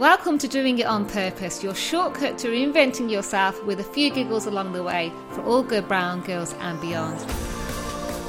Welcome to Doing It On Purpose, your shortcut to reinventing yourself with a few giggles along the way for all good brown girls and beyond.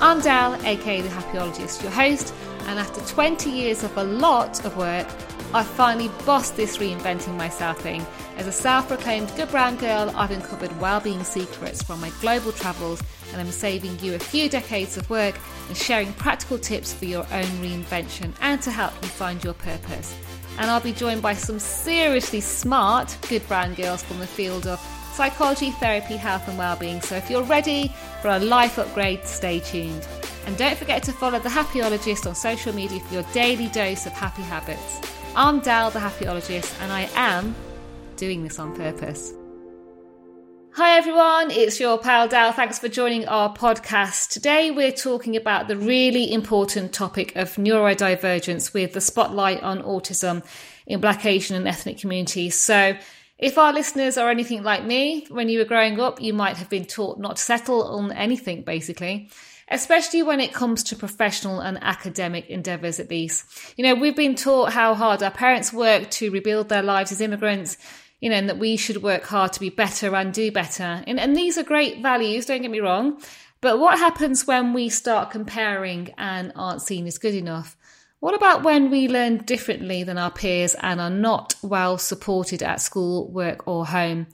I'm Dal, aka The Happiologist, your host, and after 20 years of a lot of work, I finally bossed this reinventing myself thing. As a self proclaimed good brown girl, I've uncovered well-being secrets from my global travels and I'm saving you a few decades of work and sharing practical tips for your own reinvention and to help you find your purpose and I'll be joined by some seriously smart good brown girls from the field of psychology, therapy, health, and well-being. So if you're ready for a life upgrade, stay tuned. And don't forget to follow the Happiologist on social media for your daily dose of happy habits. I'm Dal, the Happiologist, and I am doing this on purpose. Hi everyone, it's your pal Dal. Thanks for joining our podcast. Today we're talking about the really important topic of neurodivergence with the spotlight on autism in Black, Asian, and ethnic communities. So, if our listeners are anything like me, when you were growing up, you might have been taught not to settle on anything, basically, especially when it comes to professional and academic endeavours, at least. You know, we've been taught how hard our parents worked to rebuild their lives as immigrants you know, and that we should work hard to be better and do better. And, and these are great values, don't get me wrong. But what happens when we start comparing and aren't seen as good enough? What about when we learn differently than our peers and are not well supported at school, work, or home?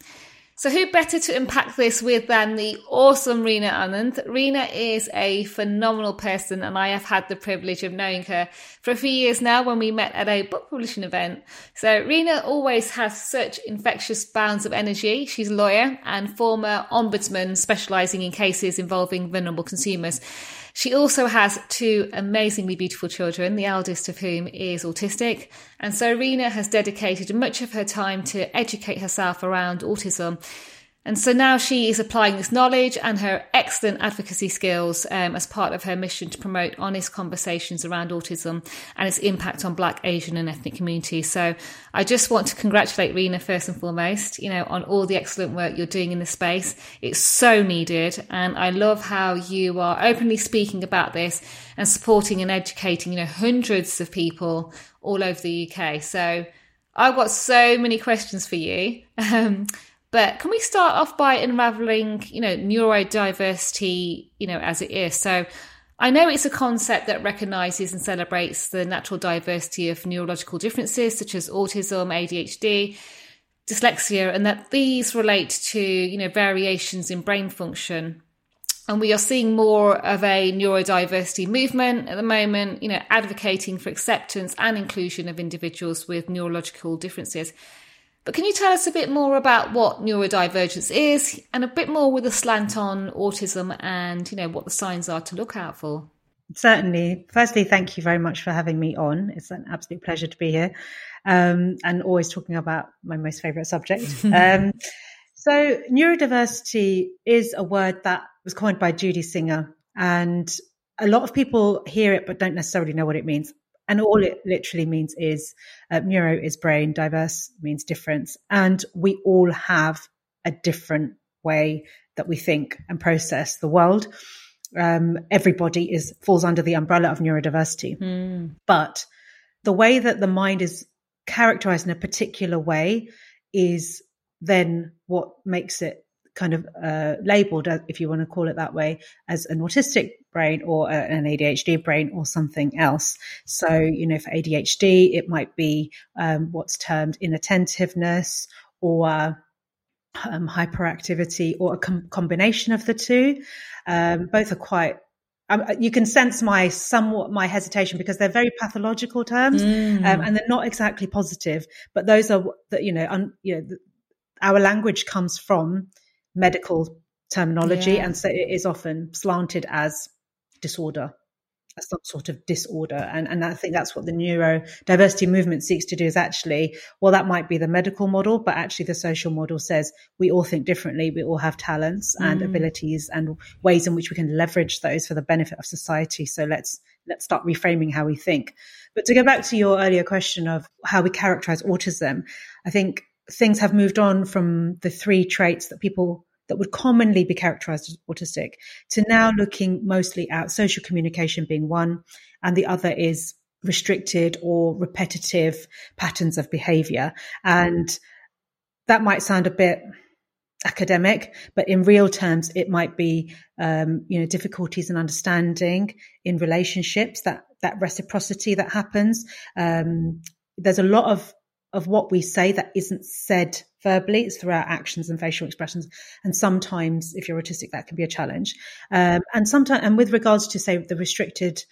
So, who better to impact this with than the awesome Reena Anand? Reena is a phenomenal person, and I have had the privilege of knowing her for a few years now when we met at a book publishing event. So, Reena always has such infectious bounds of energy. She's a lawyer and former ombudsman specializing in cases involving vulnerable consumers. She also has two amazingly beautiful children, the eldest of whom is autistic. And so Reena has dedicated much of her time to educate herself around autism and so now she is applying this knowledge and her excellent advocacy skills um, as part of her mission to promote honest conversations around autism and its impact on Black, Asian, and ethnic communities. So I just want to congratulate Reena first and foremost, you know, on all the excellent work you're doing in this space. It's so needed. And I love how you are openly speaking about this and supporting and educating, you know, hundreds of people all over the UK. So I've got so many questions for you. Um, but can we start off by unraveling, you know, neurodiversity, you know, as it is? So I know it's a concept that recognizes and celebrates the natural diversity of neurological differences such as autism, ADHD, dyslexia, and that these relate to, you know, variations in brain function. And we are seeing more of a neurodiversity movement at the moment, you know, advocating for acceptance and inclusion of individuals with neurological differences. But can you tell us a bit more about what neurodivergence is and a bit more with a slant on autism and, you know, what the signs are to look out for? Certainly. Firstly, thank you very much for having me on. It's an absolute pleasure to be here um, and always talking about my most favorite subject. um, so, neurodiversity is a word that was coined by Judy Singer, and a lot of people hear it but don't necessarily know what it means. And all it literally means is uh, neuro is brain, diverse means difference. And we all have a different way that we think and process the world. Um, everybody is falls under the umbrella of neurodiversity. Mm. But the way that the mind is characterized in a particular way is then what makes it kind of uh, labeled, uh, if you want to call it that way, as an autistic brain or an ADHD brain or something else. So, you know, for ADHD, it might be um, what's termed inattentiveness or um, hyperactivity or a com- combination of the two. Um, both are quite um, you can sense my somewhat my hesitation because they're very pathological terms mm. um, and they're not exactly positive. But those are that you know, un, you know, the, our language comes from medical terminology. Yeah. And so it is often slanted as disorder, some sort of disorder. And, and I think that's what the neurodiversity movement seeks to do is actually, well, that might be the medical model, but actually the social model says we all think differently. We all have talents and mm. abilities and ways in which we can leverage those for the benefit of society. So let's, let's start reframing how we think. But to go back to your earlier question of how we characterize autism, I think things have moved on from the three traits that people that would commonly be characterized as autistic to now looking mostly at social communication being one and the other is restricted or repetitive patterns of behavior. And that might sound a bit academic, but in real terms, it might be, um, you know, difficulties in understanding in relationships that, that reciprocity that happens. Um, there's a lot of, of what we say that isn't said verbally. It's through our actions and facial expressions. And sometimes if you're autistic, that can be a challenge. Um, and sometimes, and with regards to say the restricted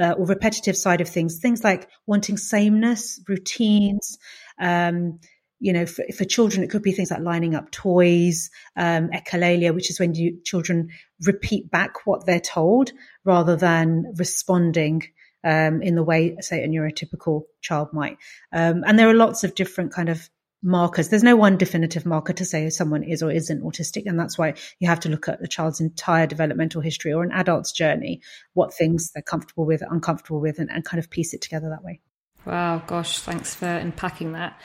uh, or repetitive side of things, things like wanting sameness, routines, um, you know, for, for, children, it could be things like lining up toys, um, echolalia, which is when you, children repeat back what they're told rather than responding um, in the way, say, a neurotypical child might. Um, and there are lots of different kind of markers. There's no one definitive marker to say someone is or isn't autistic. And that's why you have to look at the child's entire developmental history or an adult's journey, what things they're comfortable with, uncomfortable with, and, and kind of piece it together that way. Wow, gosh, thanks for unpacking that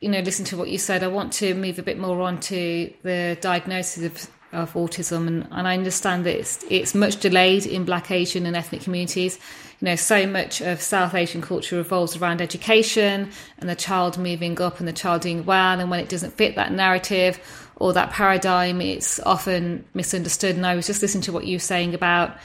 you know, listen to what you said, I want to move a bit more on to the diagnosis of, of autism. And, and I understand that it's, it's much delayed in Black, Asian, and ethnic communities. You know, so much of South Asian culture revolves around education and the child moving up and the child doing well. And when it doesn't fit that narrative or that paradigm, it's often misunderstood. And I was just listening to what you were saying about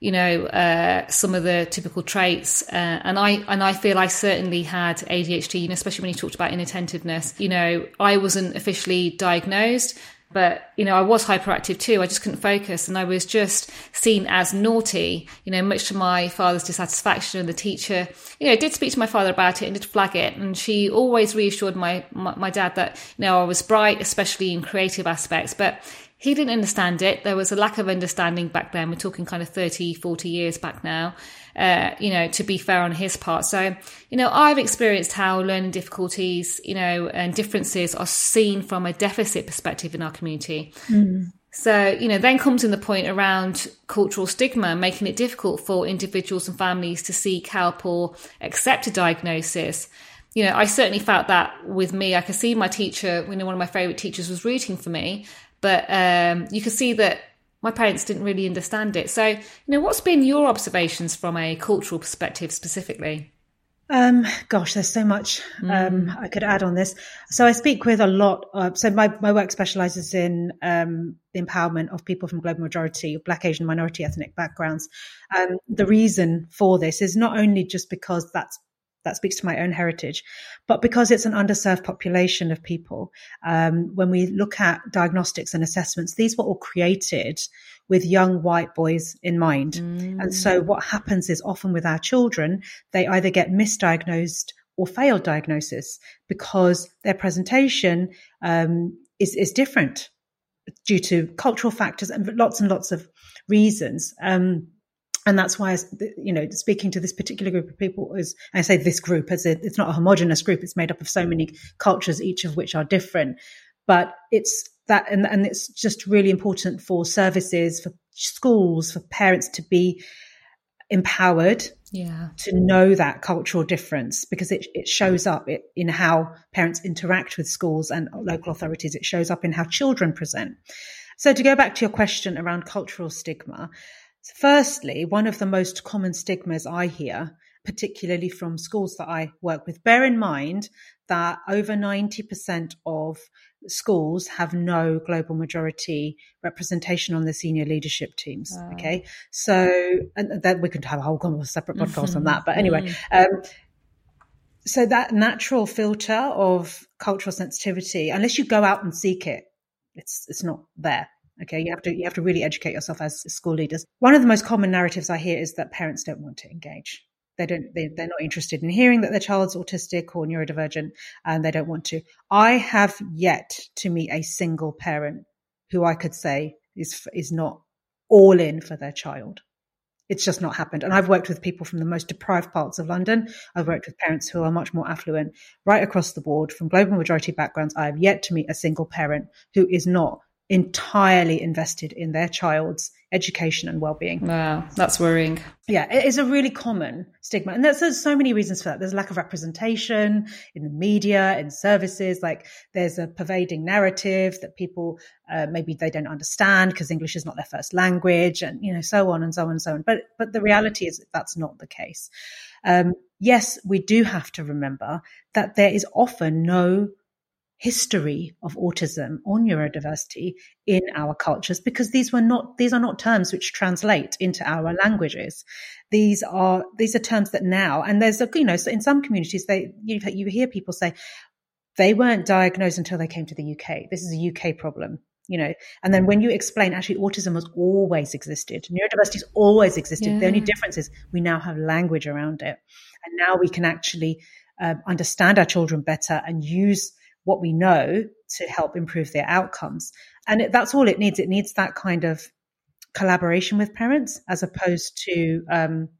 you know uh, some of the typical traits uh, and i and i feel i certainly had adhd you know especially when you talked about inattentiveness you know i wasn't officially diagnosed but you know i was hyperactive too i just couldn't focus and i was just seen as naughty you know much to my father's dissatisfaction and the teacher you know did speak to my father about it and did flag it and she always reassured my, my, my dad that you know i was bright especially in creative aspects but he didn't understand it. There was a lack of understanding back then. We're talking kind of 30, 40 years back now, uh, you know, to be fair on his part. So, you know, I've experienced how learning difficulties, you know, and differences are seen from a deficit perspective in our community. Mm. So, you know, then comes in the point around cultural stigma, making it difficult for individuals and families to seek help or accept a diagnosis you know, I certainly felt that with me. I could see my teacher, you know, one of my favorite teachers was rooting for me, but um, you can see that my parents didn't really understand it. So, you know, what's been your observations from a cultural perspective specifically? Um, gosh, there's so much um, mm. I could add on this. So I speak with a lot. Of, so my, my work specializes in um, the empowerment of people from global majority, Black, Asian, minority ethnic backgrounds. Um, the reason for this is not only just because that's that speaks to my own heritage, but because it's an underserved population of people. Um, when we look at diagnostics and assessments, these were all created with young white boys in mind. Mm. And so what happens is often with our children, they either get misdiagnosed or failed diagnosis because their presentation um, is, is different due to cultural factors and lots and lots of reasons. Um, and that's why, you know, speaking to this particular group of people is, I say this group as it's not a homogenous group. It's made up of so many cultures, each of which are different. But it's that, and, and it's just really important for services, for schools, for parents to be empowered yeah to know that cultural difference because it, it shows up in how parents interact with schools and local authorities it shows up in how children present so to go back to your question around cultural stigma Firstly, one of the most common stigmas I hear, particularly from schools that I work with, bear in mind that over 90% of schools have no global majority representation on the senior leadership teams. Wow. Okay. So, and then we could have a whole separate podcast on that. But anyway, mm-hmm. um, so that natural filter of cultural sensitivity, unless you go out and seek it, it's, it's not there. Okay, you have to you have to really educate yourself as school leaders. One of the most common narratives I hear is that parents don't want to engage. They don't. They, they're not interested in hearing that their child's autistic or neurodivergent, and they don't want to. I have yet to meet a single parent who I could say is is not all in for their child. It's just not happened. And I've worked with people from the most deprived parts of London. I've worked with parents who are much more affluent, right across the board from global majority backgrounds. I have yet to meet a single parent who is not entirely invested in their child's education and well-being. Wow, that's worrying. Yeah, it is a really common stigma. And there's, there's so many reasons for that. There's lack of representation in the media, in services, like there's a pervading narrative that people uh, maybe they don't understand because English is not their first language and you know so on and so on and so on. But but the reality is that that's not the case. Um, yes, we do have to remember that there is often no history of autism or neurodiversity in our cultures because these were not these are not terms which translate into our languages. These are these are terms that now and there's a you know so in some communities they you, you hear people say they weren't diagnosed until they came to the UK this is a UK problem you know? And then when you explain actually autism has always existed. Neurodiversity has always existed. Yeah. the only difference is we now have language around it. And now we can actually uh, understand our children better and use what we know to help improve their outcomes. And that's all it needs. It needs that kind of collaboration with parents as opposed to um,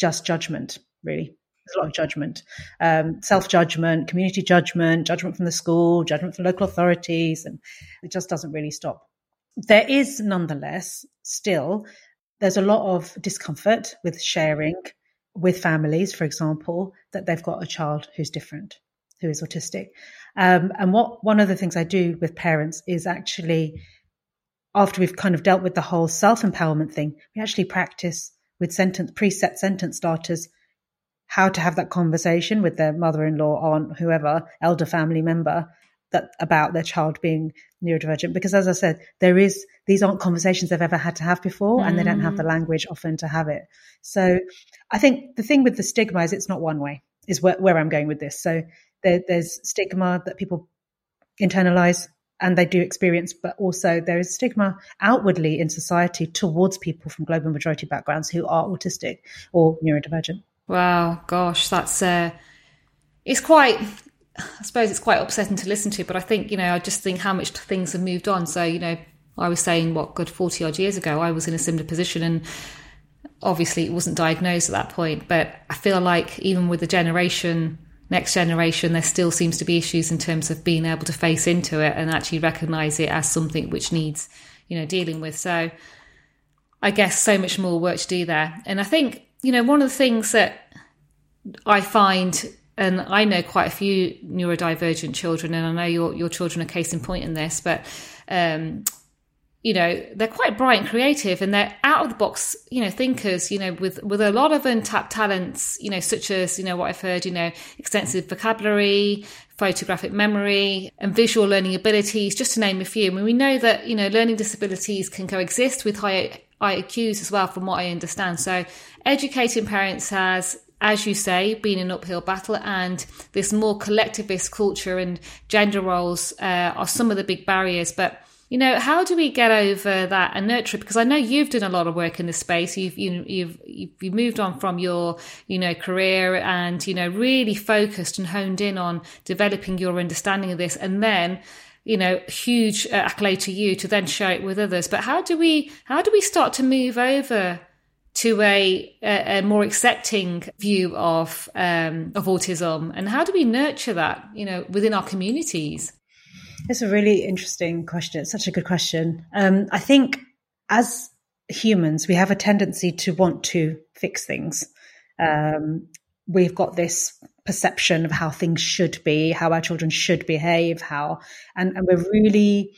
just judgment, really. There's a lot of judgment, um, self judgment, community judgment, judgment from the school, judgment from local authorities, and it just doesn't really stop. There is nonetheless still, there's a lot of discomfort with sharing with families, for example, that they've got a child who's different, who is autistic. Um, and what one of the things I do with parents is actually, after we've kind of dealt with the whole self empowerment thing, we actually practice with sentence preset sentence starters how to have that conversation with their mother-in-law, aunt, whoever, elder family member that about their child being neurodivergent. Because as I said, there is these aren't conversations they've ever had to have before, mm. and they don't have the mm. language often to have it. So I think the thing with the stigma is it's not one way. Is where, where I'm going with this. So there, there's stigma that people internalize and they do experience, but also there is stigma outwardly in society towards people from global majority backgrounds who are autistic or neurodivergent. Wow, gosh, that's uh, it's quite. I suppose it's quite upsetting to listen to, but I think you know I just think how much things have moved on. So you know, I was saying what good forty odd years ago, I was in a similar position, and obviously it wasn't diagnosed at that point. But I feel like even with the generation next generation, there still seems to be issues in terms of being able to face into it and actually recognize it as something which needs, you know, dealing with. So I guess so much more work to do there. And I think, you know, one of the things that I find, and I know quite a few neurodivergent children, and I know your, your children are case in point in this, but um, you know they're quite bright and creative and they're out of the box you know thinkers you know with with a lot of untapped talents you know such as you know what i've heard you know extensive vocabulary photographic memory and visual learning abilities just to name a few I mean, we know that you know learning disabilities can coexist with high IQs as well from what i understand so educating parents has as you say, been an uphill battle, and this more collectivist culture and gender roles uh, are some of the big barriers. But you know how do we get over that and nurture? Because i know you've done a lot of work in this space. You've you, you've you've moved on from your you know career and you know really focused and honed in on developing your understanding of this and then you know huge uh, accolade to you to then share it with others. But how do we how do we start to move over to a, a, a more accepting view of um, of autism? And how do we nurture that you know within our communities it's a really interesting question. It's such a good question. Um, I think as humans, we have a tendency to want to fix things. Um, we've got this perception of how things should be, how our children should behave, how, and, and we're really,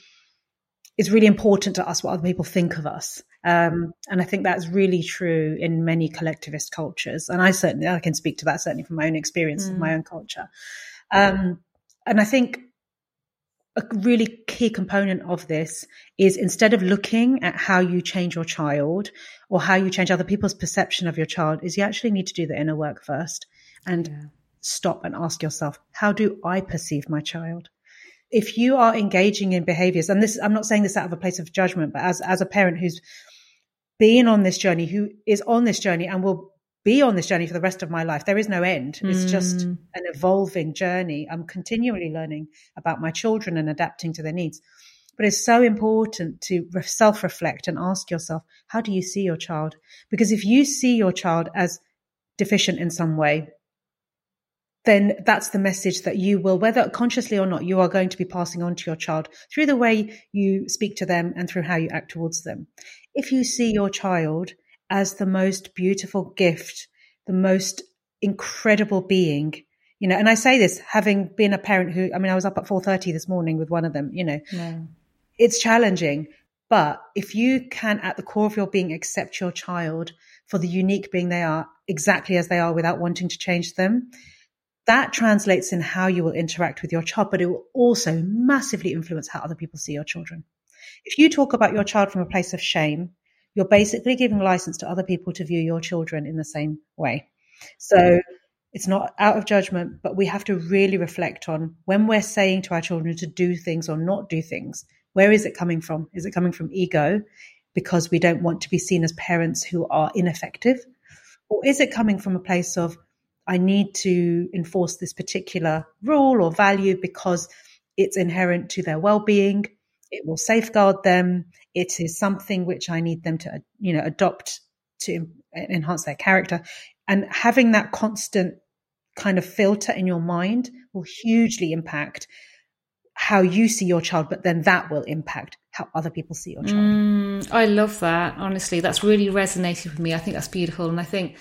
it's really important to us what other people think of us. Um, and I think that's really true in many collectivist cultures. And I certainly, I can speak to that certainly from my own experience mm. of my own culture. Um, and I think a really key component of this is instead of looking at how you change your child or how you change other people's perception of your child is you actually need to do the inner work first and yeah. stop and ask yourself how do i perceive my child if you are engaging in behaviors and this i'm not saying this out of a place of judgment but as as a parent who's been on this journey who is on this journey and will be on this journey for the rest of my life. There is no end. It's mm. just an evolving journey. I'm continually learning about my children and adapting to their needs. But it's so important to self reflect and ask yourself, how do you see your child? Because if you see your child as deficient in some way, then that's the message that you will, whether consciously or not, you are going to be passing on to your child through the way you speak to them and through how you act towards them. If you see your child as the most beautiful gift, the most incredible being. You know, and I say this having been a parent who, I mean, I was up at 4.30 this morning with one of them, you know, it's challenging. But if you can, at the core of your being, accept your child for the unique being they are exactly as they are without wanting to change them. That translates in how you will interact with your child, but it will also massively influence how other people see your children. If you talk about your child from a place of shame, you're basically giving license to other people to view your children in the same way. So it's not out of judgment, but we have to really reflect on when we're saying to our children to do things or not do things, where is it coming from? Is it coming from ego because we don't want to be seen as parents who are ineffective? Or is it coming from a place of, I need to enforce this particular rule or value because it's inherent to their well being? It will safeguard them. It is something which I need them to, you know, adopt to enhance their character. And having that constant kind of filter in your mind will hugely impact how you see your child, but then that will impact how other people see your child. Mm, I love that. Honestly, that's really resonated with me. I think that's beautiful. And I think,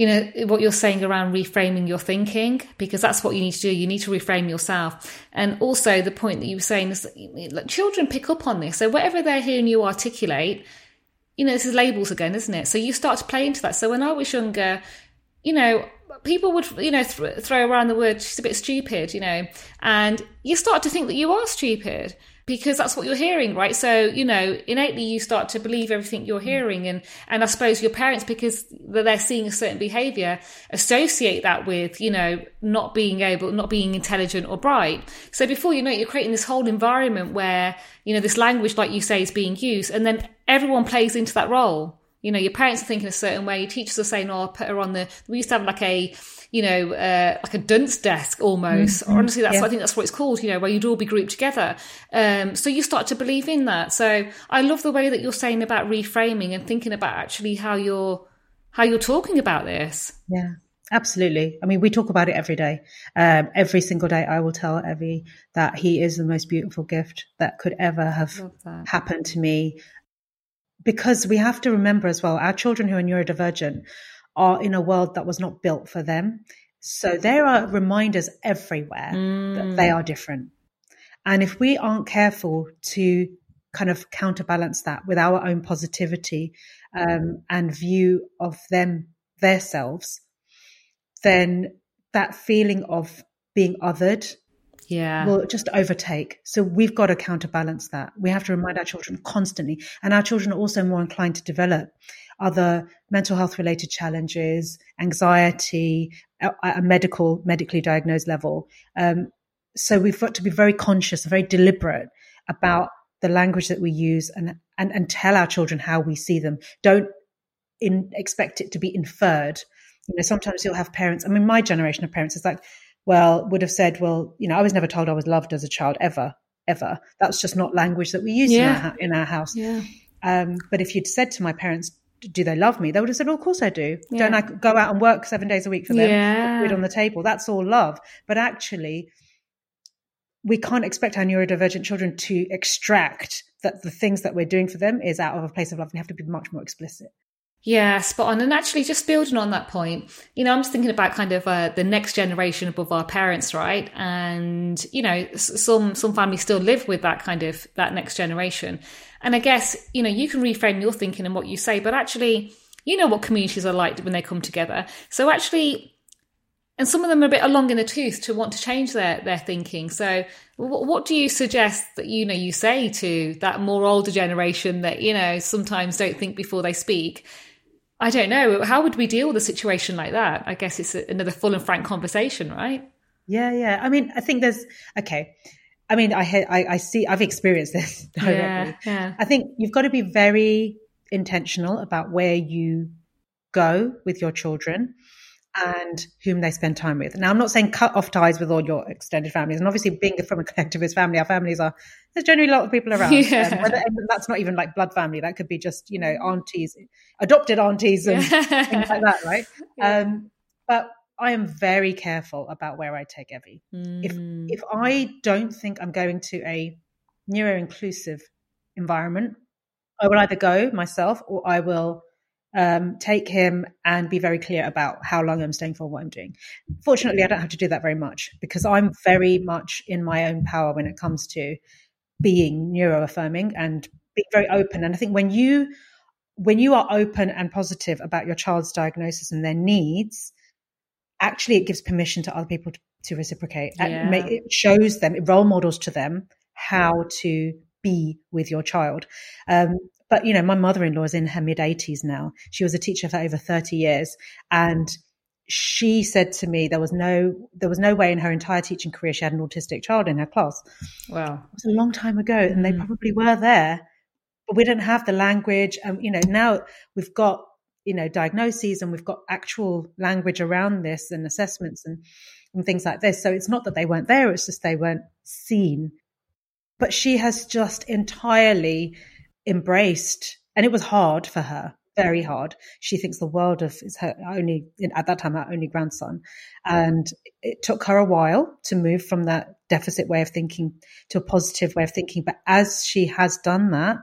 you know, what you're saying around reframing your thinking, because that's what you need to do. You need to reframe yourself. And also the point that you were saying is that children pick up on this. So whatever they're hearing you articulate, you know, this is labels again, isn't it? So you start to play into that. So when I was younger, you know, people would, you know, th- throw around the word, she's a bit stupid, you know, and you start to think that you are stupid because that's what you're hearing, right? So, you know, innately you start to believe everything you're mm. hearing. And, and I suppose your parents, because they're seeing a certain behavior, associate that with, you know, not being able, not being intelligent or bright. So before you know it, you're creating this whole environment where, you know, this language, like you say, is being used. And then everyone plays into that role. You know, your parents are thinking a certain way. Your teachers are saying, "Oh, I'll put her on the." We used to have like a, you know, uh, like a dunce desk almost. Mm-hmm. Honestly, that's yeah. I think that's what it's called. You know, where you'd all be grouped together. Um, so you start to believe in that. So I love the way that you're saying about reframing and thinking about actually how you're how you're talking about this. Yeah. Absolutely. I mean, we talk about it every day. Um, every single day, I will tell Evie that he is the most beautiful gift that could ever have happened to me because we have to remember as well, our children who are neurodivergent are in a world that was not built for them. So there are reminders everywhere mm. that they are different. And if we aren't careful to kind of counterbalance that with our own positivity um, and view of them, their selves, then that feeling of being othered yeah. will just overtake. So we've got to counterbalance that. We have to remind our children constantly. And our children are also more inclined to develop other mental health related challenges, anxiety, at a medical, medically diagnosed level. Um, so we've got to be very conscious, very deliberate about the language that we use and, and, and tell our children how we see them. Don't in, expect it to be inferred. You know, sometimes you'll have parents, I mean, my generation of parents is like, well, would have said, well, you know, I was never told I was loved as a child ever, ever. That's just not language that we use yeah. in, our, in our house. Yeah. Um, but if you'd said to my parents, do they love me? They would have said, well, of course I do. Yeah. Don't I go out and work seven days a week for them? Yeah. Put on the table. That's all love. But actually, we can't expect our neurodivergent children to extract that the things that we're doing for them is out of a place of love. We have to be much more explicit. Yeah, spot on. And actually, just building on that point, you know, I'm just thinking about kind of uh, the next generation above our parents, right? And you know, some some families still live with that kind of that next generation. And I guess you know, you can reframe your thinking and what you say, but actually, you know what communities are like when they come together. So actually, and some of them are a bit along in the tooth to want to change their their thinking. So, what, what do you suggest that you know you say to that more older generation that you know sometimes don't think before they speak? I don't know. How would we deal with a situation like that? I guess it's another full and frank conversation, right? Yeah, yeah. I mean, I think there's okay. I mean, I I, I see. I've experienced this directly. Yeah, yeah. I think you've got to be very intentional about where you go with your children and whom they spend time with. Now, I'm not saying cut off ties with all your extended families, and obviously, being from a collectivist family, our families are there's generally a lot of people around. Yeah. Um, whether, that's not even like blood family; that could be just you know aunties, adopted aunties, and things like that, right? Yeah. Um, but I am very careful about where I take Evie. Mm. If if I don't think I'm going to a neuro inclusive environment, I will either go myself or I will um, take him and be very clear about how long I'm staying for, what I'm doing. Fortunately, I don't have to do that very much because I'm very much in my own power when it comes to being neuro affirming and being very open. And I think when you when you are open and positive about your child's diagnosis and their needs, actually it gives permission to other people to, to reciprocate. Yeah. It shows them, it role models to them how to be with your child. Um, but you know, my mother-in-law is in her mid 80s now. She was a teacher for over 30 years, and she said to me there was no there was no way in her entire teaching career she had an autistic child in her class. Wow, it was a long time ago, and they mm. probably were there, but we didn't have the language. And um, you know, now we've got you know diagnoses and we've got actual language around this and assessments and and things like this. So it's not that they weren't there; it's just they weren't seen. But she has just entirely embraced, and it was hard for her very hard. She thinks the world of is her only at that time her only grandson, and it took her a while to move from that deficit way of thinking to a positive way of thinking. But as she has done that,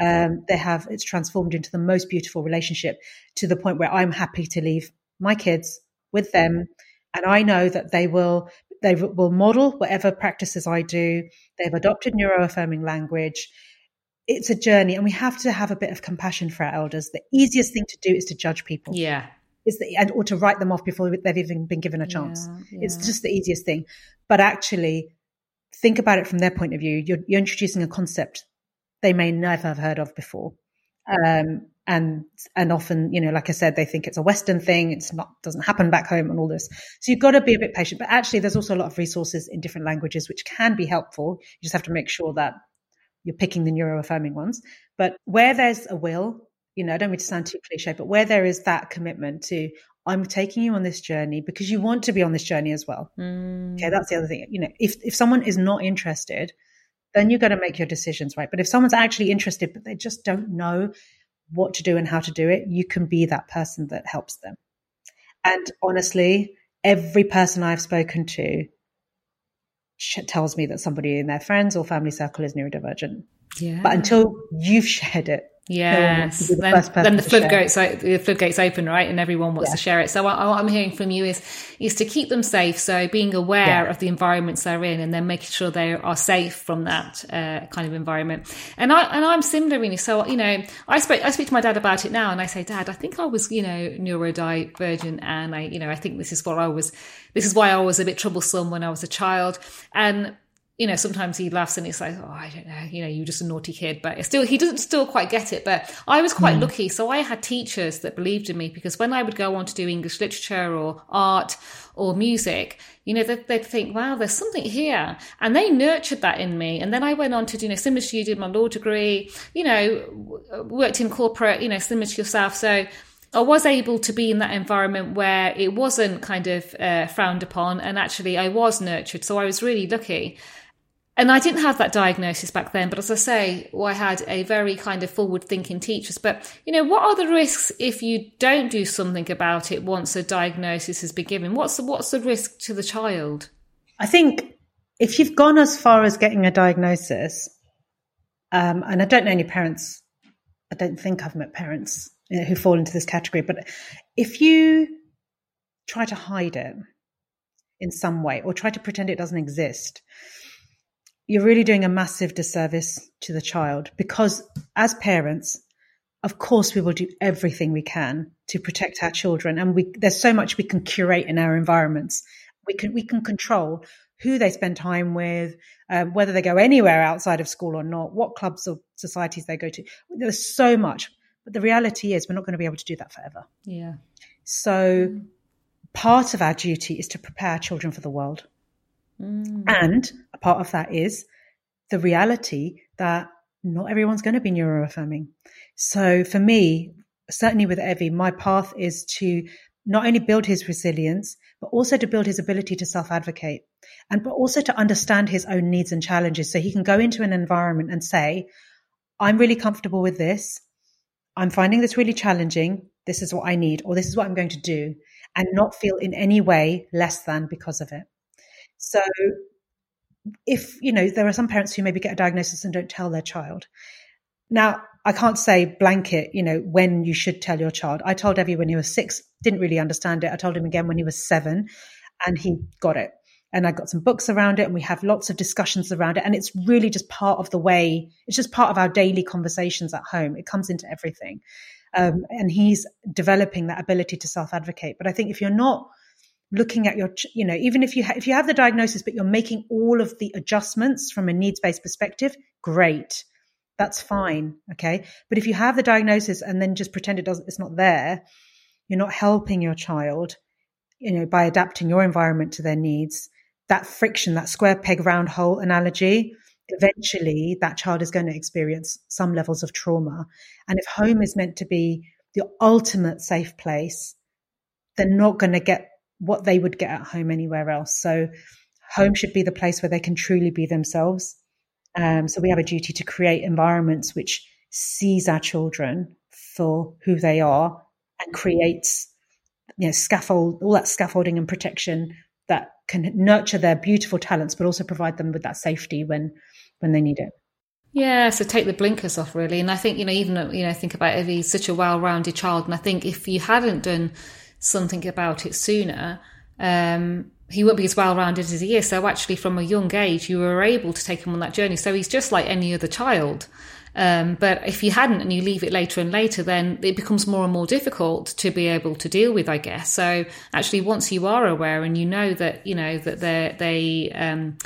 um, they have it's transformed into the most beautiful relationship to the point where I'm happy to leave my kids with them, and I know that they will they will model whatever practices I do. They've adopted neuroaffirming language it's a journey and we have to have a bit of compassion for our elders. The easiest thing to do is to judge people. Yeah. Is the, and or to write them off before they've even been given a chance. Yeah, yeah. It's just the easiest thing. But actually, think about it from their point of view. You're, you're introducing a concept they may never have heard of before. Um, and and often, you know, like I said, they think it's a Western thing. It's not doesn't happen back home and all this. So you've got to be a bit patient. But actually, there's also a lot of resources in different languages which can be helpful. You just have to make sure that you're picking the neuroaffirming ones. But where there's a will, you know, I don't mean to sound too cliche, but where there is that commitment to, I'm taking you on this journey because you want to be on this journey as well. Mm. Okay, that's the other thing. You know, if if someone is not interested, then you've got to make your decisions right. But if someone's actually interested, but they just don't know what to do and how to do it, you can be that person that helps them. And honestly, every person I've spoken to tells me that somebody in their friends or family circle is neurodivergent. Yeah. But until you've shared it, Yes, the then, then, the floodgates the floodgates open, right, and everyone wants yeah. to share it. So what, I'm hearing from you is is to keep them safe. So being aware yeah. of the environments they're in, and then making sure they are safe from that uh, kind of environment. And I and I'm similar, really. So you know, I speak I speak to my dad about it now, and I say, Dad, I think I was you know neurodivergent, and I you know I think this is what I was. This is why I was a bit troublesome when I was a child, and you know, sometimes he laughs and he's like, oh, I don't know, you know, you're just a naughty kid. But still, he doesn't still quite get it. But I was quite mm. lucky. So I had teachers that believed in me because when I would go on to do English literature or art or music, you know, they'd, they'd think, wow, there's something here. And they nurtured that in me. And then I went on to do, you know, similar to you, did my law degree, you know, worked in corporate, you know, similar to yourself. So, I was able to be in that environment where it wasn't kind of uh, frowned upon, and actually I was nurtured. So I was really lucky and I didn't have that diagnosis back then, but as I say, well, I had a very kind of forward thinking teachers. But, you know, what are the risks if you don't do something about it once a diagnosis has been given? What's the, what's the risk to the child? I think if you've gone as far as getting a diagnosis, um, and I don't know any parents, I don't think I've met parents uh, who fall into this category, but if you try to hide it in some way or try to pretend it doesn't exist, you're really doing a massive disservice to the child because as parents, of course, we will do everything we can to protect our children. And we, there's so much we can curate in our environments. We can, we can control who they spend time with, um, whether they go anywhere outside of school or not, what clubs or societies they go to. There's so much. But the reality is, we're not going to be able to do that forever. Yeah. So part of our duty is to prepare children for the world. Mm. And a part of that is the reality that not everyone's going to be neuroaffirming. So for me, certainly with Evie, my path is to not only build his resilience, but also to build his ability to self advocate and but also to understand his own needs and challenges. So he can go into an environment and say, I'm really comfortable with this. I'm finding this really challenging. This is what I need, or this is what I'm going to do, and not feel in any way less than because of it. So if, you know, there are some parents who maybe get a diagnosis and don't tell their child. Now, I can't say blanket, you know, when you should tell your child. I told Evie when he was six, didn't really understand it. I told him again when he was seven and he got it. And I got some books around it and we have lots of discussions around it. And it's really just part of the way, it's just part of our daily conversations at home. It comes into everything. um, and he's developing that ability to self advocate. But I think if you're not looking at your, you know, even if you ha- if you have the diagnosis, but you're making all of the adjustments from a needs based perspective, great, that's fine, okay. But if you have the diagnosis and then just pretend it doesn't, it's not there, you're not helping your child, you know, by adapting your environment to their needs. That friction, that square peg round hole analogy, eventually that child is going to experience some levels of trauma. And if home is meant to be the ultimate safe place, they're not going to get what they would get at home anywhere else. So home should be the place where they can truly be themselves. Um, so we have a duty to create environments which sees our children for who they are and creates, you know, scaffold, all that scaffolding and protection that can nurture their beautiful talents, but also provide them with that safety when when they need it. Yeah, so take the blinkers off really, and I think you know even you know think about if he's such a well-rounded child, and I think if you hadn't done something about it sooner, um, he won't be as well-rounded as he is. So actually, from a young age, you were able to take him on that journey. So he's just like any other child. Um, but if you hadn't and you leave it later and later, then it becomes more and more difficult to be able to deal with, I guess. So actually, once you are aware and you know that you know that they they um,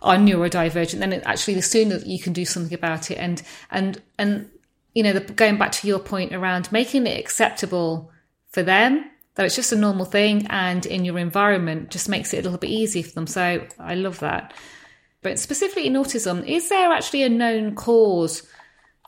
are neurodivergent, then it, actually the sooner you can do something about it, and and and you know, the, going back to your point around making it acceptable for them that it's just a normal thing, and in your environment just makes it a little bit easier for them. So I love that. But specifically in autism, is there actually a known cause?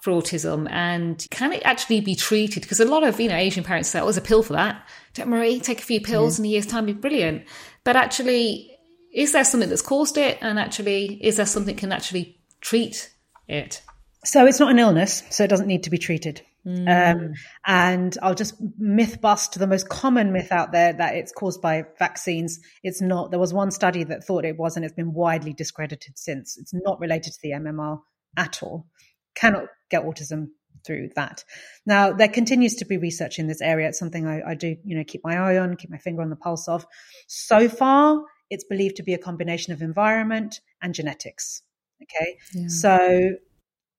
for autism and can it actually be treated? Because a lot of, you know, Asian parents say, oh, there's a pill for that. Don't worry, take a few pills in a year's time, be brilliant. But actually, is there something that's caused it? And actually, is there something can actually treat it? So it's not an illness, so it doesn't need to be treated. Mm. Um, and I'll just myth bust the most common myth out there that it's caused by vaccines. It's not. There was one study that thought it was, and it's been widely discredited since. It's not related to the MMR at all. Cannot get autism through that. Now, there continues to be research in this area. It's something I, I do, you know, keep my eye on, keep my finger on the pulse of. So far, it's believed to be a combination of environment and genetics. Okay. Yeah. So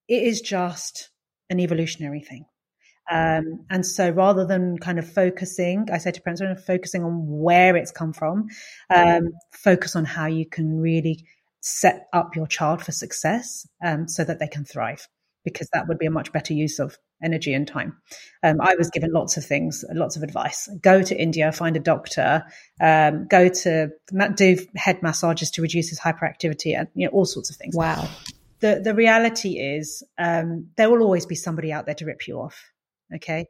it is just an evolutionary thing. Um, and so rather than kind of focusing, I say to parents, rather than focusing on where it's come from, um, focus on how you can really set up your child for success um, so that they can thrive because that would be a much better use of energy and time. Um, I was given lots of things, lots of advice. Go to India, find a doctor, um, go to do head massages to reduce his hyperactivity, and you know all sorts of things. Wow. The the reality is um, there will always be somebody out there to rip you off. Okay.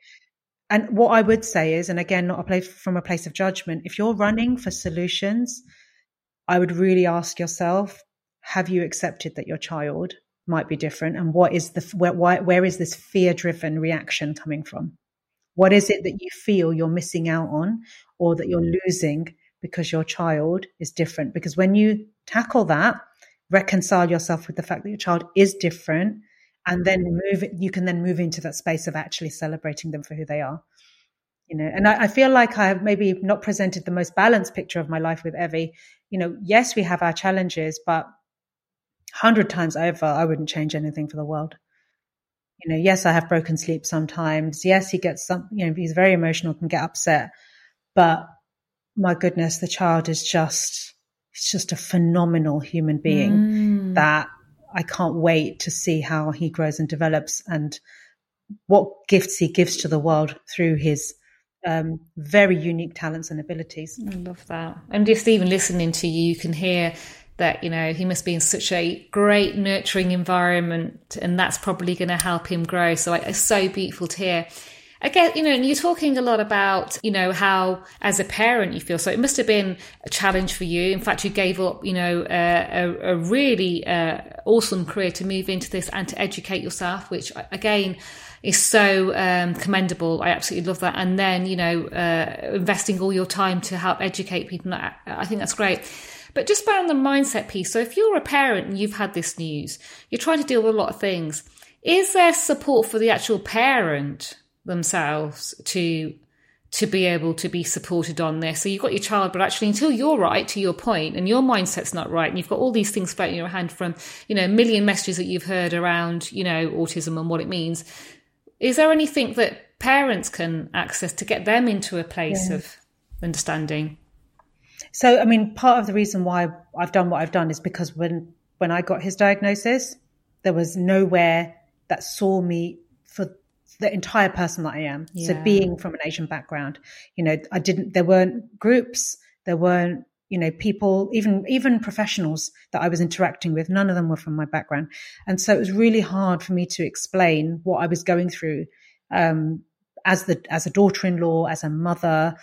And what I would say is, and again, not a place from a place of judgment, if you're running for solutions, I would really ask yourself, have you accepted that your child might be different? And what is the where, why, where is this fear driven reaction coming from? What is it that you feel you're missing out on or that you're losing because your child is different? Because when you tackle that reconcile yourself with the fact that your child is different and then move you can then move into that space of actually celebrating them for who they are you know and I, I feel like i have maybe not presented the most balanced picture of my life with evie you know yes we have our challenges but hundred times over, I wouldn't change anything for the world. You know, yes, I have broken sleep sometimes. Yes, he gets some, you know, he's very emotional, can get upset, but my goodness, the child is just, it's just a phenomenal human being mm. that I can't wait to see how he grows and develops and what gifts he gives to the world through his um, very unique talents and abilities. I love that. And just even listening to you, you can hear that you know he must be in such a great nurturing environment and that's probably going to help him grow so it's so beautiful to hear again you know and you're talking a lot about you know how as a parent you feel so it must have been a challenge for you in fact you gave up you know a, a, really uh, awesome career to move into this and to educate yourself which again is so um, commendable. I absolutely love that. And then, you know, uh, investing all your time to help educate people. I think that's great. But just around the mindset piece. So if you're a parent and you've had this news, you're trying to deal with a lot of things. Is there support for the actual parent themselves to to be able to be supported on this. So you've got your child, but actually until you're right to your point and your mindset's not right and you've got all these things floating in your hand from, you know, a million messages that you've heard around, you know, autism and what it means. Is there anything that parents can access to get them into a place yeah. of understanding? So, I mean, part of the reason why I've done what I've done is because when when I got his diagnosis, there was nowhere that saw me the entire person that I am. Yeah. So, being from an Asian background, you know, I didn't. There weren't groups. There weren't you know people even even professionals that i was interacting with none of them were from my background and so it was really hard for me to explain what i was going through um, as the as a daughter-in-law as a mother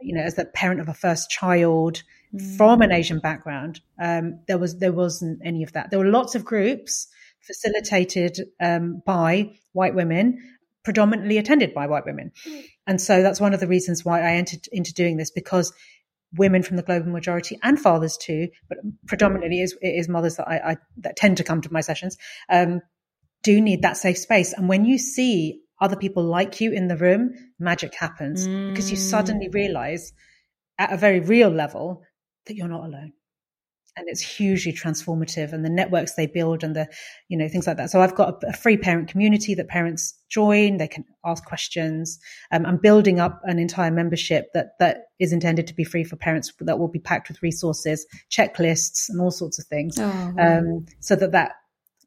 you know, as the parent of a first child mm. from an Asian background, um, there was there wasn't any of that. There were lots of groups facilitated um, by white women, predominantly attended by white women, and so that's one of the reasons why I entered into doing this because women from the global majority and fathers too, but predominantly is it is mothers that I, I that tend to come to my sessions. Um, do need that safe space, and when you see other people like you in the room, magic happens mm. because you suddenly mm. realize at a very real level that you're not alone. And it's hugely transformative and the networks they build and the, you know, things like that. So I've got a, free parent community that parents join. They can ask questions. Um, I'm building up an entire membership that, that is intended to be free for parents that will be packed with resources, checklists and all sorts of things. Oh, wow. um, so that that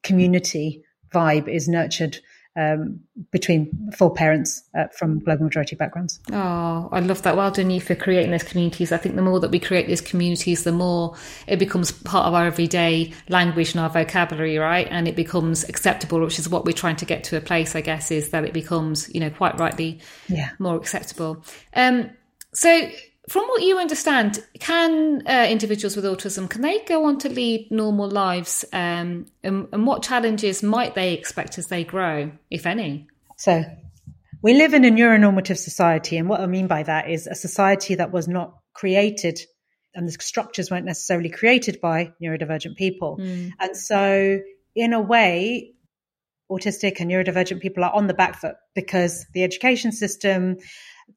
community vibe is nurtured um, between full parents uh, from global majority backgrounds. Oh, I love that. Well done you for creating those communities. I think the more that we create these communities, the more it becomes part of our everyday language and our vocabulary, right? And it becomes acceptable, which is what we're trying to get to a place, I guess, is that it becomes, you know, quite rightly yeah. more acceptable. Um, so from what you understand, can uh, individuals with autism can they go on to lead normal lives, um, and, and what challenges might they expect as they grow, if any? So, we live in a neuronormative society, and what I mean by that is a society that was not created, and the structures weren't necessarily created by neurodivergent people, mm. and so in a way, autistic and neurodivergent people are on the back foot because the education system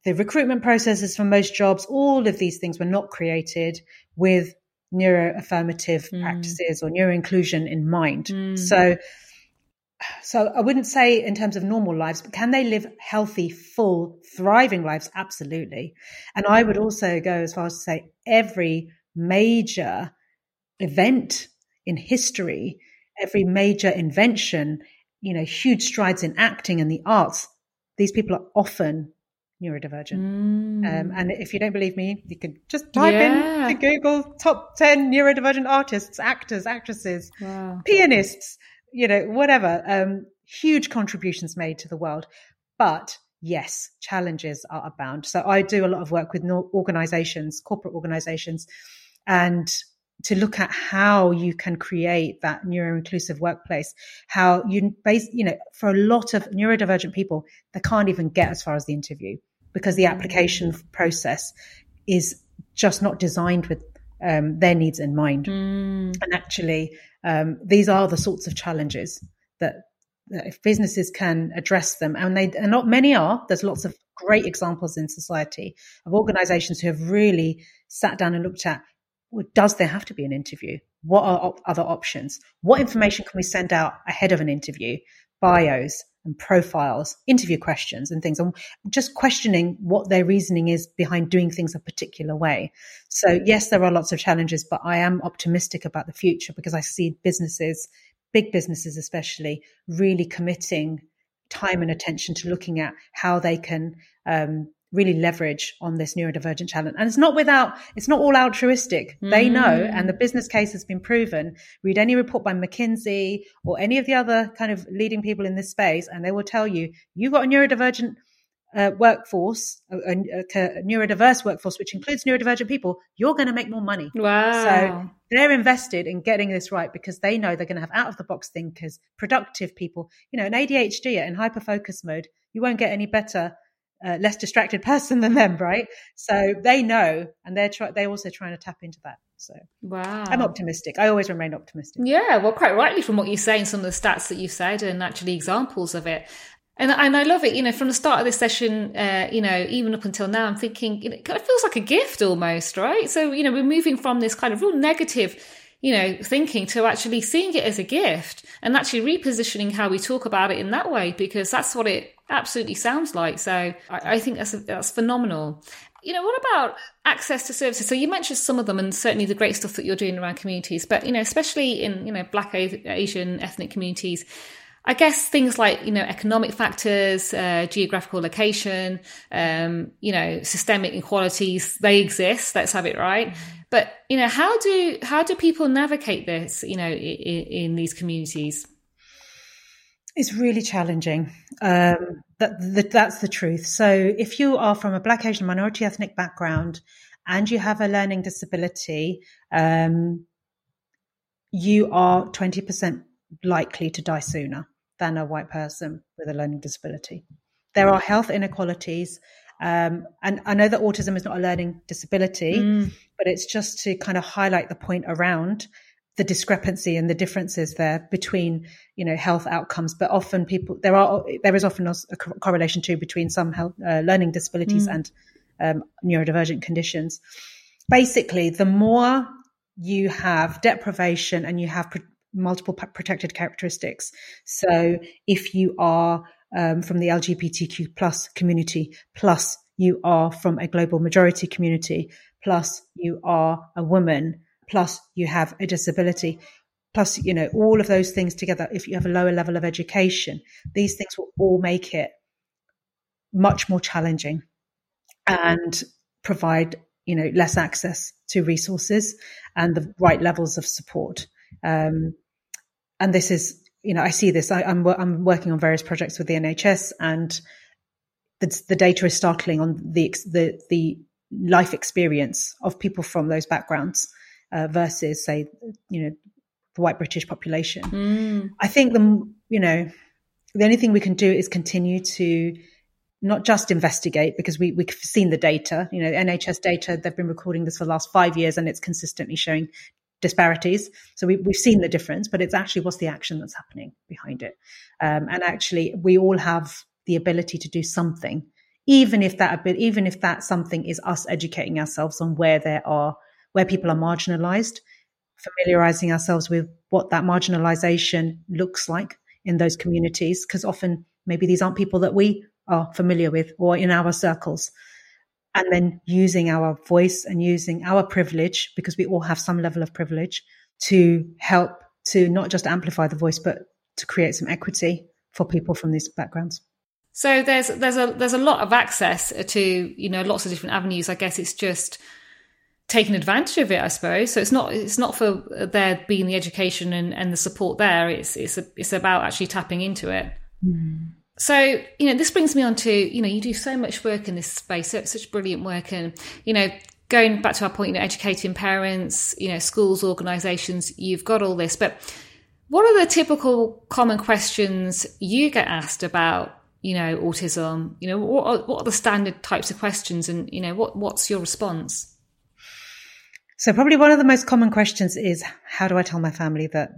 the recruitment processes for most jobs, all of these things were not created with neuroaffirmative mm. practices or neuro inclusion in mind. Mm. So, so I wouldn't say in terms of normal lives, but can they live healthy, full, thriving lives? Absolutely. And I would also go as far as to say every major event in history, every major invention, you know, huge strides in acting and the arts, these people are often neurodivergent. Mm. Um, and if you don't believe me, you can just type yeah. in to Google top 10 neurodivergent artists, actors, actresses, wow. pianists, you know, whatever. Um, huge contributions made to the world. But yes, challenges are abound. So I do a lot of work with organizations, corporate organizations, and to look at how you can create that neuro inclusive workplace, how you base, you know, for a lot of neurodivergent people, they can't even get as far as the interview because the application process is just not designed with um, their needs in mind. Mm. And actually, um, these are the sorts of challenges that, that, if businesses can address them, and they and not many are. There's lots of great examples in society of organisations who have really sat down and looked at does there have to be an interview? What are op- other options? What information can we send out ahead of an interview? Bios and profiles, interview questions and things, and just questioning what their reasoning is behind doing things a particular way. So, yes, there are lots of challenges, but I am optimistic about the future because I see businesses, big businesses especially, really committing time and attention to looking at how they can um, really leverage on this neurodivergent challenge. And it's not without, it's not all altruistic. Mm. They know, and the business case has been proven. Read any report by McKinsey or any of the other kind of leading people in this space, and they will tell you, you've got a neurodivergent uh, workforce, a, a, a, neurodiverse workforce, which includes neurodivergent people, you're going to make more money. Wow. So they're invested in getting this right because they know they're going to have out of the box thinkers, productive people. You know, an ADHD in hyper focus mode, you won't get any better uh, less distracted person than them, right? So they know, and they're try- they're also trying to tap into that. So wow, I'm optimistic. I always remain optimistic. Yeah, well, quite rightly from what you say and some of the stats that you've said, and actually examples of it. And, and I love it, you know, from the start of this session, uh, you know, even up until now, I'm thinking, you know, it kind of feels like a gift almost, right? So, you know, we're moving from this kind of real negative you know, thinking to actually seeing it as a gift and actually repositioning how we talk about it in that way, because that's what it absolutely sounds like. So I, I think that's, that's phenomenal. You know, what about access to services? So you mentioned some of them and certainly the great stuff that you're doing around communities, but, you know, especially in, you know, Black, Asian, ethnic communities, I guess things like you know economic factors, uh, geographical location, um, you know systemic inequalities they exist. Let's have it right. But you know how do how do people navigate this? You know in, in these communities. It's really challenging. Um, that, that, that's the truth. So if you are from a Black Asian minority ethnic background and you have a learning disability, um, you are twenty percent likely to die sooner than a white person with a learning disability. There are health inequalities. Um, and I know that autism is not a learning disability, mm. but it's just to kind of highlight the point around the discrepancy and the differences there between you know health outcomes but often people there are there is often a correlation too between some health uh, learning disabilities mm. and um, neurodivergent conditions basically the more you have deprivation and you have multiple protected characteristics. So if you are um, from the LGBTQ plus community, plus you are from a global majority community, plus you are a woman, plus you have a disability, plus, you know, all of those things together, if you have a lower level of education, these things will all make it much more challenging and provide, you know, less access to resources and the right levels of support. Um, and this is, you know, I see this. I, am I'm, I'm working on various projects with the NHS, and the, the data is startling on the the the life experience of people from those backgrounds uh, versus, say, you know, the white British population. Mm. I think the you know the only thing we can do is continue to not just investigate because we, we've seen the data, you know, NHS data, they've been recording this for the last five years and it's consistently showing disparities. So we, have seen the difference, but it's actually what's the action that's happening behind it. Um, and actually, we all have the ability to do something, even if that even if that something is us educating ourselves on where there are where people are marginalized, familiarizing ourselves with what that marginalization looks like in those communities, because often maybe these aren't people that we are familiar with or in our circles and then using our voice and using our privilege, because we all have some level of privilege, to help to not just amplify the voice, but to create some equity for people from these backgrounds. So there's there's a there's a lot of access to you know lots of different avenues. I guess it's just taking advantage of it, I suppose. So it's not it's not for there being the education and, and the support there. It's it's a, it's about actually tapping into it. Mm. So, you know, this brings me on to, you know, you do so much work in this space, so such brilliant work. And, you know, going back to our point, you know, educating parents, you know, schools, organizations, you've got all this. But what are the typical common questions you get asked about, you know, autism? You know, what are, what are the standard types of questions and, you know, what, what's your response? So probably one of the most common questions is how do I tell my family that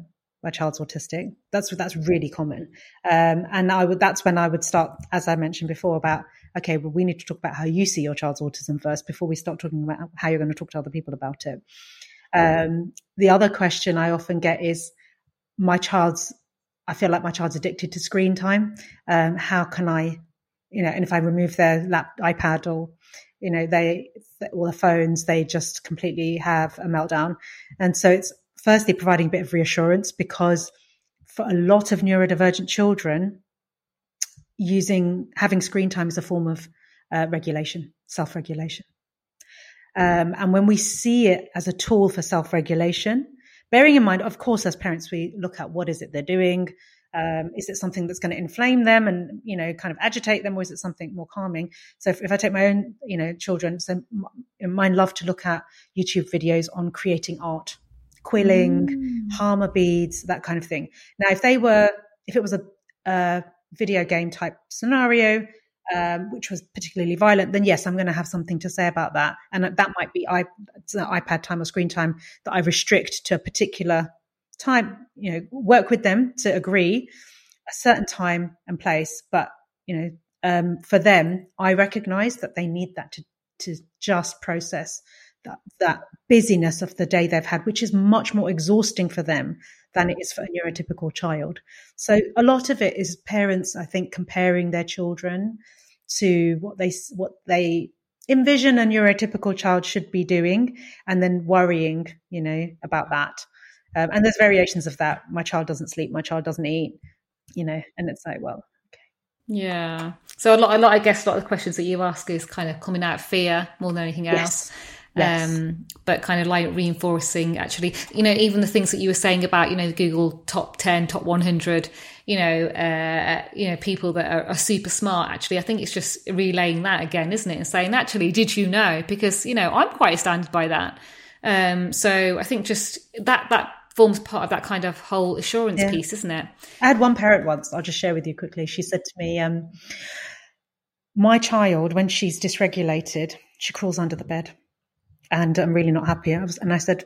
my child's autistic. That's that's really common, um, and I would that's when I would start, as I mentioned before, about okay, well, we need to talk about how you see your child's autism first before we start talking about how you're going to talk to other people about it. Um, the other question I often get is, my child's, I feel like my child's addicted to screen time. Um, how can I, you know, and if I remove their lap iPad or you know they or the phones they just completely have a meltdown and so it's firstly providing a bit of reassurance because for a lot of neurodivergent children, using having screen time is a form of uh, regulation, self regulation. Um, and when we see it as a tool for self regulation, bearing in mind, of course, as parents, we look at what is it they're doing. Um, is it something that's going to inflame them and you know kind of agitate them, or is it something more calming? So if, if I take my own you know children, so mine love to look at YouTube videos on creating art quilling, mm. Hama beads, that kind of thing. Now, if they were, if it was a, a video game type scenario, um, which was particularly violent, then yes, I'm going to have something to say about that. And that might be iPad time or screen time that I restrict to a particular time, you know, work with them to agree a certain time and place. But, you know, um, for them, I recognize that they need that to, to just process that, that busyness of the day they've had, which is much more exhausting for them than it is for a neurotypical child. So a lot of it is parents, I think, comparing their children to what they what they envision a neurotypical child should be doing, and then worrying, you know, about that. Um, and there's variations of that. My child doesn't sleep. My child doesn't eat. You know, and it's like, well, yeah. So a lot, a lot. I guess a lot of the questions that you ask is kind of coming out of fear more than anything else. Yes. Yes. Um, but kind of like reinforcing actually, you know, even the things that you were saying about, you know, Google top 10, top 100, you know, uh, you know, people that are, are, super smart. Actually, I think it's just relaying that again, isn't it? And saying, actually, did you know? Because, you know, I'm quite astounded by that. Um, so I think just that, that forms part of that kind of whole assurance yeah. piece, isn't it? I had one parent once, I'll just share with you quickly. She said to me, um, my child, when she's dysregulated, she crawls under the bed and I'm really not happy. I was, and I said,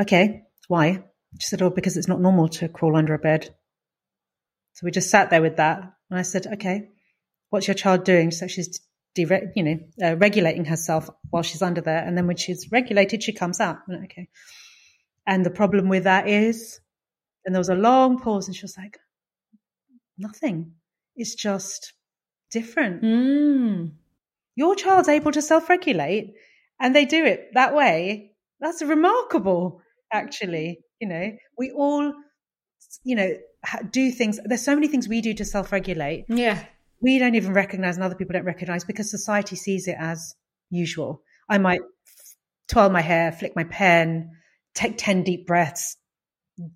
okay, why? She said, oh, because it's not normal to crawl under a bed. So we just sat there with that. And I said, okay, what's your child doing? So she's, de- you know, uh, regulating herself while she's under there. And then when she's regulated, she comes out. Like, okay. And the problem with that is, and there was a long pause, and she was like, nothing. It's just different. Mm. Your child's able to self regulate and they do it that way. That's remarkable, actually. You know, we all, you know, do things. There's so many things we do to self regulate. Yeah. We don't even recognize and other people don't recognize because society sees it as usual. I might twirl my hair, flick my pen, take 10 deep breaths,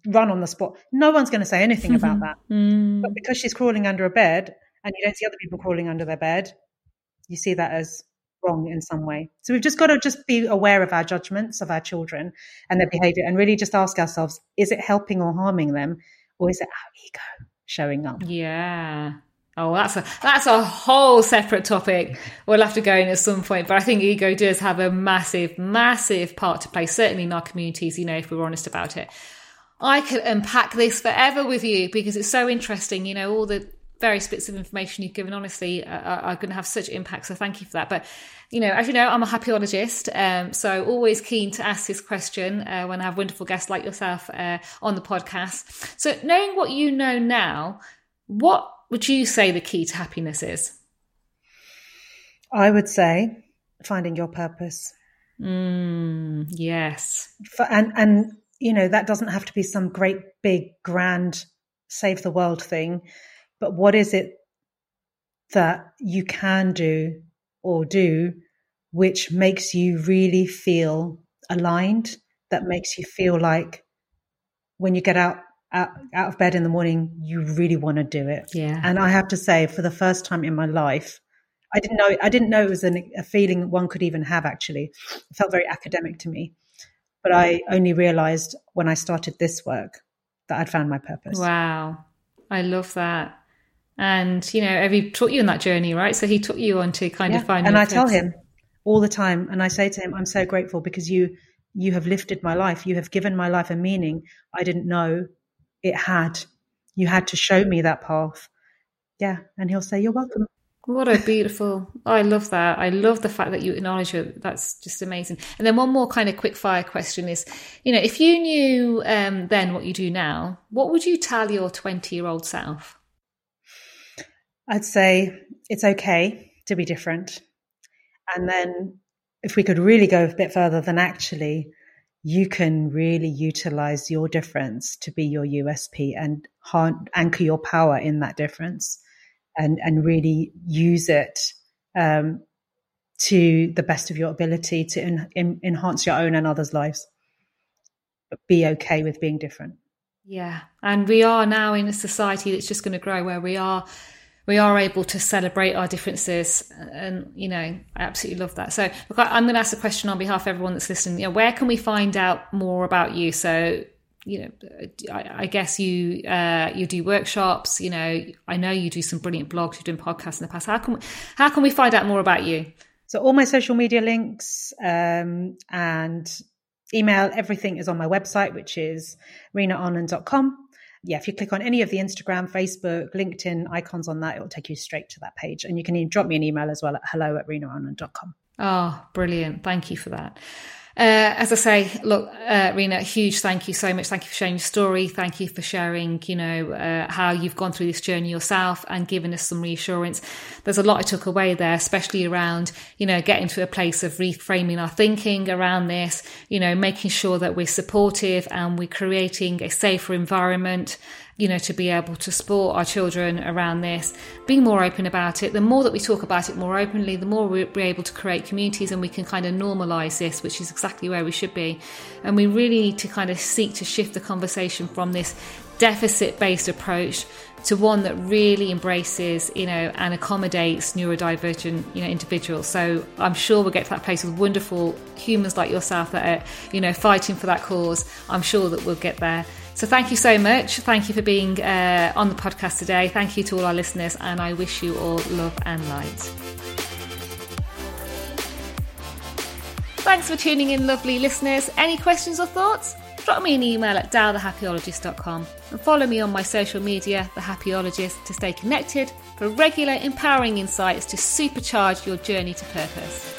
run on the spot. No one's going to say anything mm-hmm. about that. Mm. But because she's crawling under a bed and you don't see other people crawling under their bed, you see that as wrong in some way. So we've just got to just be aware of our judgments of our children and their behavior and really just ask ourselves, is it helping or harming them? Or is it our ego showing up? Yeah. Oh, that's a that's a whole separate topic. We'll have to go in at some point, but I think ego does have a massive, massive part to play. Certainly in our communities, you know, if we're honest about it. I could unpack this forever with you because it's so interesting. You know, all the various bits of information you've given, honestly, are, are going to have such impact. So thank you for that. But you know, as you know, I'm a Happiologist, um, so always keen to ask this question uh, when I have wonderful guests like yourself uh, on the podcast. So, knowing what you know now, what would you say the key to happiness is? I would say finding your purpose. Mm, yes. For, and and you know that doesn't have to be some great big grand save the world thing, but what is it that you can do or do which makes you really feel aligned? That makes you feel like when you get out out, out of bed in the morning, you really want to do it. Yeah. And I have to say, for the first time in my life, I didn't know I didn't know it was an, a feeling one could even have. Actually, it felt very academic to me, but I only realized when I started this work that I'd found my purpose. Wow, I love that. And you know, Evie taught you on that journey, right? So he took you on to kind yeah. of find. And I tell him all the time, and I say to him, "I'm so grateful because you you have lifted my life. You have given my life a meaning I didn't know it had. You had to show me that path. Yeah. And he'll say, You're welcome. What a beautiful. I love that. I love the fact that you acknowledge it. That's just amazing. And then one more kind of quick fire question is, you know, if you knew um, then what you do now, what would you tell your 20 year old self? I'd say it's okay to be different. And then if we could really go a bit further than actually, you can really utilize your difference to be your USP and anchor your power in that difference and, and really use it um, to the best of your ability to enhance your own and others' lives. But be okay with being different. Yeah. And we are now in a society that's just going to grow where we are we are able to celebrate our differences. And, you know, I absolutely love that. So look, I'm going to ask a question on behalf of everyone that's listening. You know, where can we find out more about you? So, you know, I, I guess you uh, you do workshops. You know, I know you do some brilliant blogs. You've done podcasts in the past. How can we, how can we find out more about you? So all my social media links um, and email, everything is on my website, which is reenaanand.com yeah, if you click on any of the Instagram, Facebook, LinkedIn icons on that, it will take you straight to that page. And you can even drop me an email as well at hello at reenaanand.com. Oh, ah, brilliant. Thank you for that. Uh, as I say, look, uh, Reena, huge thank you so much. Thank you for sharing your story. Thank you for sharing, you know, uh, how you've gone through this journey yourself and giving us some reassurance. There's a lot I took away there, especially around, you know, getting to a place of reframing our thinking around this, you know, making sure that we're supportive and we're creating a safer environment you know, to be able to support our children around this, being more open about it. The more that we talk about it more openly, the more we're able to create communities and we can kind of normalize this, which is exactly where we should be. And we really need to kind of seek to shift the conversation from this deficit based approach to one that really embraces, you know, and accommodates neurodivergent, you know, individuals. So I'm sure we'll get to that place with wonderful humans like yourself that are, you know, fighting for that cause. I'm sure that we'll get there. So thank you so much. Thank you for being uh, on the podcast today. Thank you to all our listeners, and I wish you all love and light. Thanks for tuning in, lovely listeners. Any questions or thoughts? Drop me an email at dalthehappiologist.com and follow me on my social media, The Happiologist, to stay connected for regular, empowering insights to supercharge your journey to purpose.